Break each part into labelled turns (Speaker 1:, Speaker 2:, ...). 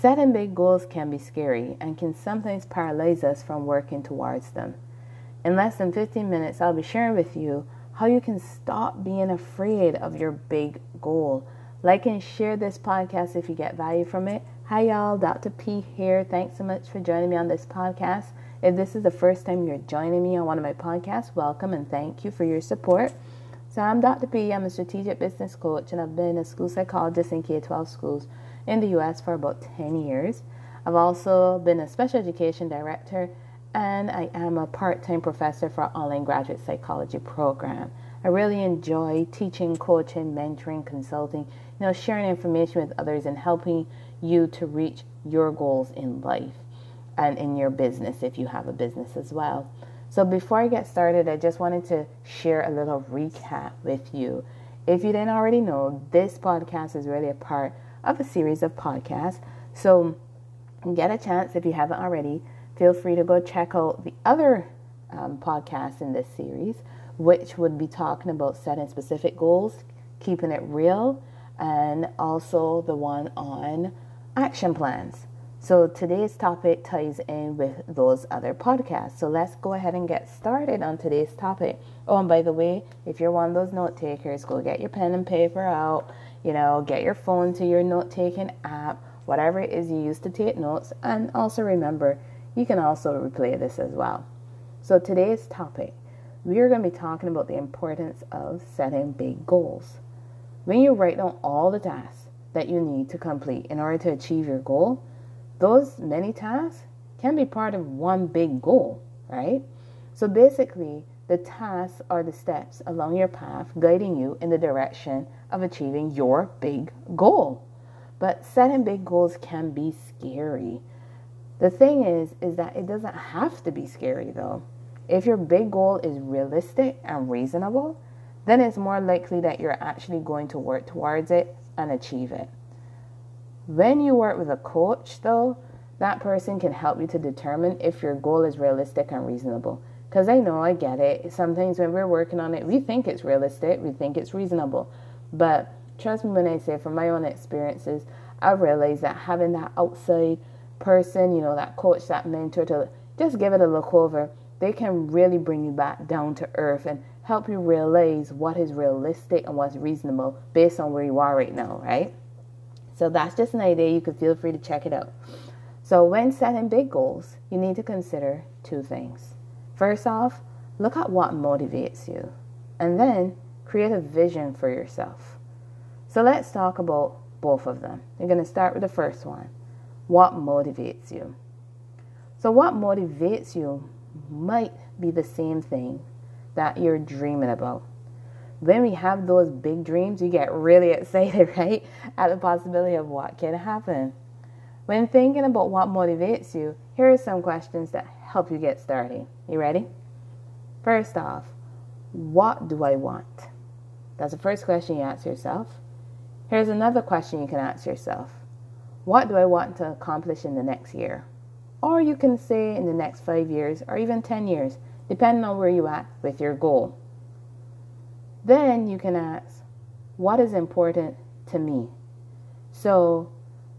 Speaker 1: Setting big goals can be scary and can sometimes paralyze us from working towards them. In less than 15 minutes, I'll be sharing with you how you can stop being afraid of your big goal. Like and share this podcast if you get value from it. Hi, y'all. Dr. P here. Thanks so much for joining me on this podcast. If this is the first time you're joining me on one of my podcasts, welcome and thank you for your support. So, I'm Dr. P. I'm a strategic business coach, and I've been a school psychologist in K 12 schools in the US for about 10 years. I've also been a special education director and I am a part time professor for online graduate psychology program. I really enjoy teaching, coaching, mentoring, consulting, you know, sharing information with others and helping you to reach your goals in life and in your business if you have a business as well. So, before I get started, I just wanted to share a little recap with you. If you didn't already know, this podcast is really a part of a series of podcasts. So, get a chance if you haven't already. Feel free to go check out the other um, podcasts in this series, which would be talking about setting specific goals, keeping it real, and also the one on action plans. So today's topic ties in with those other podcasts. So let's go ahead and get started on today's topic. Oh, and by the way, if you're one of those note takers, go get your pen and paper out you know, get your phone to your note taking app, whatever it is you use to take notes. And also remember, you can also replay this as well. So, today's topic, we are going to be talking about the importance of setting big goals. When you write down all the tasks that you need to complete in order to achieve your goal, those many tasks can be part of one big goal, right? So basically, the tasks are the steps along your path guiding you in the direction of achieving your big goal. But setting big goals can be scary. The thing is is that it doesn't have to be scary though. If your big goal is realistic and reasonable, then it's more likely that you're actually going to work towards it and achieve it. When you work with a coach though, that person can help you to determine if your goal is realistic and reasonable. Because I know, I get it. Sometimes when we're working on it, we think it's realistic, we think it's reasonable. But trust me when I say, from my own experiences, I realized that having that outside person, you know, that coach, that mentor to just give it a look over, they can really bring you back down to earth and help you realize what is realistic and what's reasonable based on where you are right now, right? So that's just an idea. You could feel free to check it out. So, when setting big goals, you need to consider two things. First off, look at what motivates you, and then create a vision for yourself. So let's talk about both of them. You're going to start with the first one what motivates you? So, what motivates you might be the same thing that you're dreaming about. When we have those big dreams, you get really excited, right? At the possibility of what can happen. When thinking about what motivates you, here are some questions that help you get started. You ready? First off, what do I want? That's the first question you ask yourself. Here's another question you can ask yourself What do I want to accomplish in the next year? Or you can say in the next five years or even 10 years, depending on where you're at with your goal. Then you can ask, What is important to me? So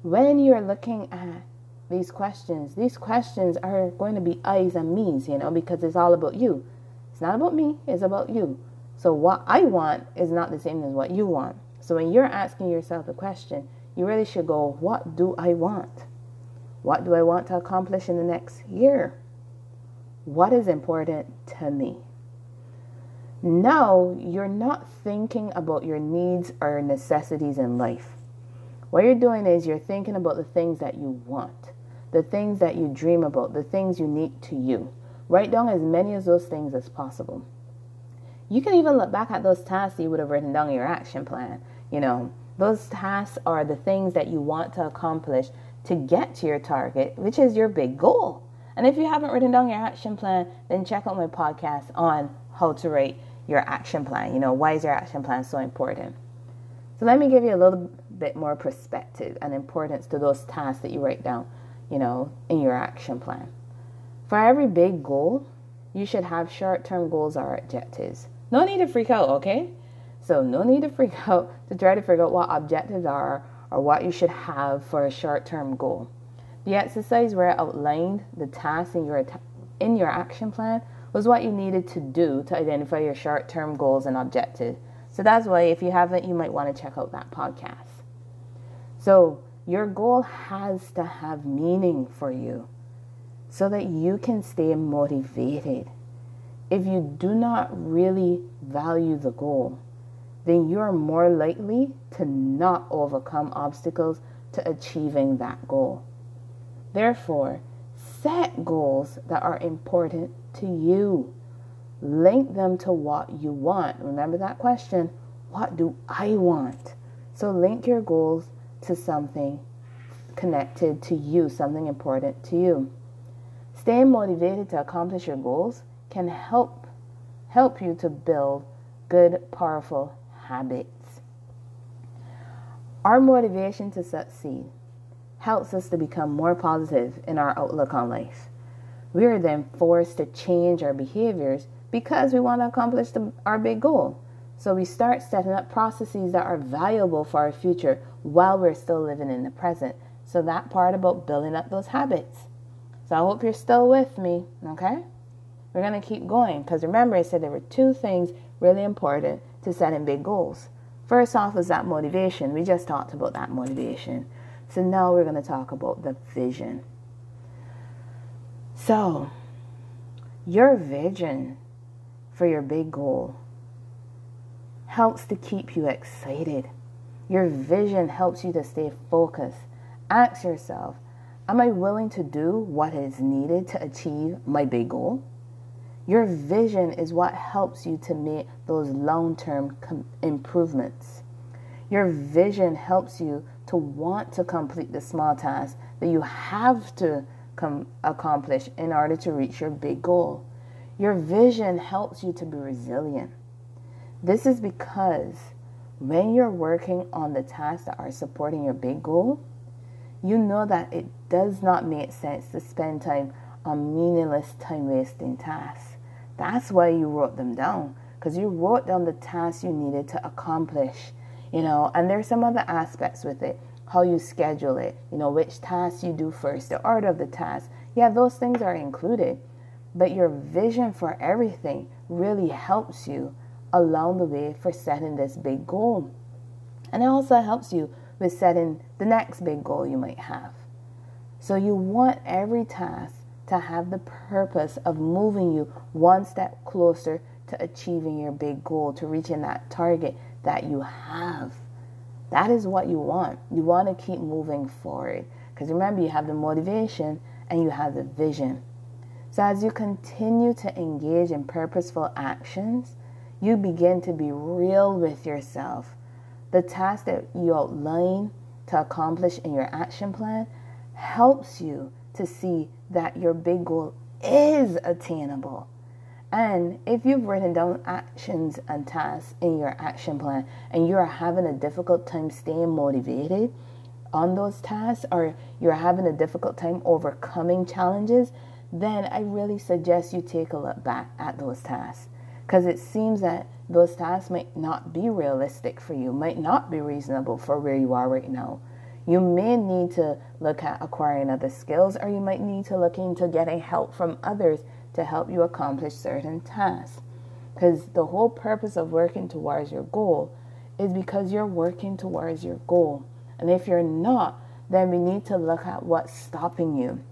Speaker 1: when you're looking at these questions. These questions are going to be I's and me's, you know, because it's all about you. It's not about me, it's about you. So what I want is not the same as what you want. So when you're asking yourself a question, you really should go, what do I want? What do I want to accomplish in the next year? What is important to me? Now you're not thinking about your needs or necessities in life. What you're doing is you're thinking about the things that you want the things that you dream about, the things unique to you. Write down as many of those things as possible. You can even look back at those tasks you would have written down in your action plan. You know, those tasks are the things that you want to accomplish to get to your target, which is your big goal. And if you haven't written down your action plan, then check out my podcast on how to write your action plan. You know, why is your action plan so important? So let me give you a little bit more perspective and importance to those tasks that you write down you know, in your action plan. For every big goal, you should have short term goals or objectives. No need to freak out, okay? So, no need to freak out to try to figure out what objectives are or what you should have for a short term goal. The exercise where I outlined the tasks in your, in your action plan was what you needed to do to identify your short term goals and objectives. So that's why, if you haven't, you might want to check out that podcast. So, your goal has to have meaning for you so that you can stay motivated. If you do not really value the goal, then you are more likely to not overcome obstacles to achieving that goal. Therefore, set goals that are important to you. Link them to what you want. Remember that question what do I want? So, link your goals to something connected to you, something important to you. Staying motivated to accomplish your goals can help help you to build good, powerful habits. Our motivation to succeed helps us to become more positive in our outlook on life. We are then forced to change our behaviors because we want to accomplish the, our big goal. So we start setting up processes that are valuable for our future while we're still living in the present. So that part about building up those habits. So I hope you're still with me, okay? We're going to keep going because remember, I said there were two things really important to setting big goals. First off was that motivation. We just talked about that motivation. So now we're going to talk about the vision. So, your vision for your big goal helps to keep you excited. Your vision helps you to stay focused. Ask yourself, am I willing to do what is needed to achieve my big goal? Your vision is what helps you to make those long term com- improvements. Your vision helps you to want to complete the small tasks that you have to com- accomplish in order to reach your big goal. Your vision helps you to be resilient. This is because when you're working on the tasks that are supporting your big goal, you know that it does not make sense to spend time on meaningless time wasting tasks. That's why you wrote them down because you wrote down the tasks you needed to accomplish, you know, and there's some other aspects with it how you schedule it, you know, which tasks you do first, the order of the tasks. Yeah, those things are included. But your vision for everything really helps you along the way for setting this big goal. And it also helps you with setting the next big goal you might have. So you want every task to have the purpose of moving you one step closer to achieving your big goal, to reaching that target that you have. That is what you want. You want to keep moving forward. Because remember, you have the motivation and you have the vision. So as you continue to engage in purposeful actions, you begin to be real with yourself. The task that you outline to accomplish in your action plan helps you to see that your big goal is attainable. And if you've written down actions and tasks in your action plan and you're having a difficult time staying motivated on those tasks or you're having a difficult time overcoming challenges, then I really suggest you take a look back at those tasks because it seems that those tasks might not be realistic for you, might not be reasonable for where you are right now. You may need to look at acquiring other skills or you might need to look into getting help from others to help you accomplish certain tasks. Because the whole purpose of working towards your goal is because you're working towards your goal. And if you're not, then we need to look at what's stopping you.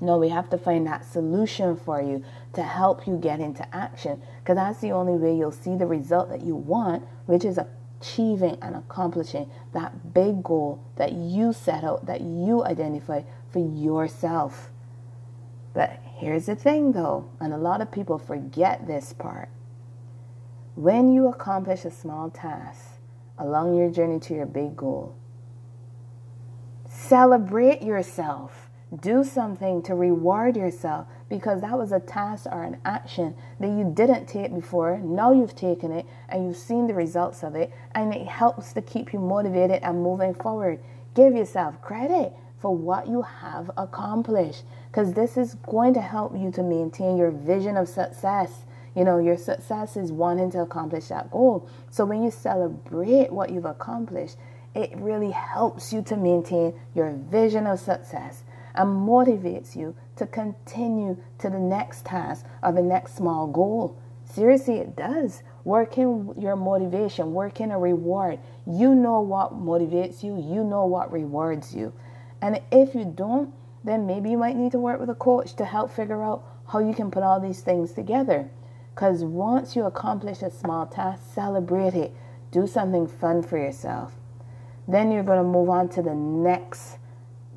Speaker 1: No, we have to find that solution for you to help you get into action because that's the only way you'll see the result that you want, which is achieving and accomplishing that big goal that you set out, that you identify for yourself. But here's the thing though, and a lot of people forget this part. When you accomplish a small task along your journey to your big goal, celebrate yourself. Do something to reward yourself because that was a task or an action that you didn't take before. Now you've taken it and you've seen the results of it, and it helps to keep you motivated and moving forward. Give yourself credit for what you have accomplished because this is going to help you to maintain your vision of success. You know, your success is wanting to accomplish that goal. So when you celebrate what you've accomplished, it really helps you to maintain your vision of success and motivates you to continue to the next task or the next small goal. Seriously, it does. Work in your motivation, work in a reward. You know what motivates you, you know what rewards you. And if you don't, then maybe you might need to work with a coach to help figure out how you can put all these things together. Because once you accomplish a small task, celebrate it. Do something fun for yourself. Then you're going to move on to the next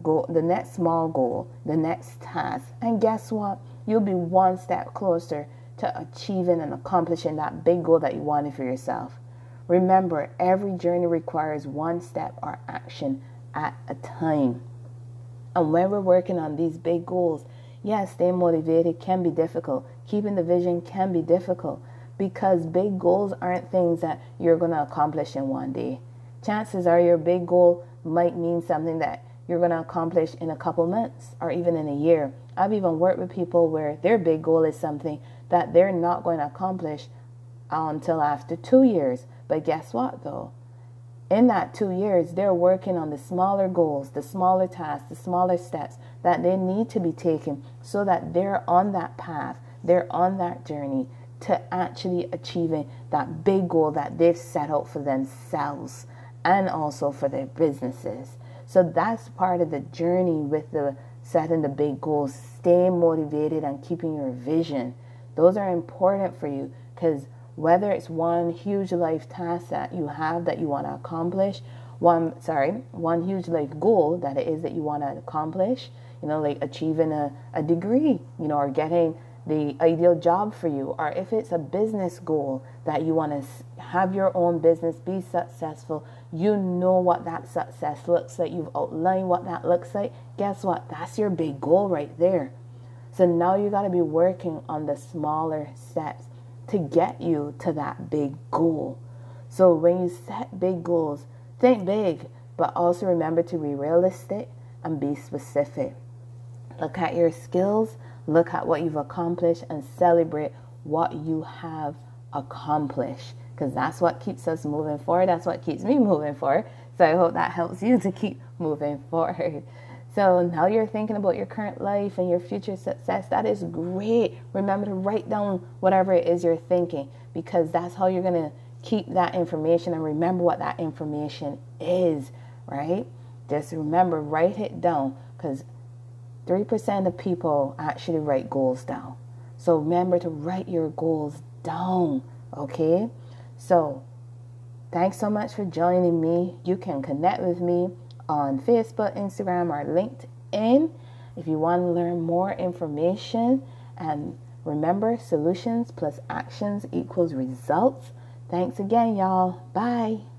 Speaker 1: goal, the next small goal, the next task. And guess what? You'll be one step closer to achieving and accomplishing that big goal that you wanted for yourself. Remember, every journey requires one step or action at a time. And when we're working on these big goals, yes, staying motivated can be difficult. Keeping the vision can be difficult because big goals aren't things that you're going to accomplish in one day. Chances are your big goal might mean something that you're going to accomplish in a couple months or even in a year. I've even worked with people where their big goal is something that they're not going to accomplish uh, until after two years. But guess what, though? In that two years, they're working on the smaller goals, the smaller tasks, the smaller steps that they need to be taken so that they're on that path, they're on that journey to actually achieving that big goal that they've set out for themselves and also for their businesses. So that's part of the journey with the setting the big goals, staying motivated and keeping your vision. Those are important for you because whether it's one huge life task that you have that you want to accomplish, one sorry, one huge life goal that it is that you want to accomplish, you know, like achieving a, a degree, you know, or getting the ideal job for you, or if it's a business goal that you want to have your own business, be successful, you know what that success looks like, you've outlined what that looks like. Guess what? That's your big goal right there. So now you got to be working on the smaller steps to get you to that big goal. So when you set big goals, think big, but also remember to be realistic and be specific. Look at your skills Look at what you've accomplished and celebrate what you have accomplished because that's what keeps us moving forward. That's what keeps me moving forward. So I hope that helps you to keep moving forward. So now you're thinking about your current life and your future success. That is great. Remember to write down whatever it is you're thinking because that's how you're going to keep that information and remember what that information is, right? Just remember, write it down because 3% of people actually write goals down. So remember to write your goals down, okay? So thanks so much for joining me. You can connect with me on Facebook, Instagram, or LinkedIn if you want to learn more information. And remember, solutions plus actions equals results. Thanks again, y'all. Bye.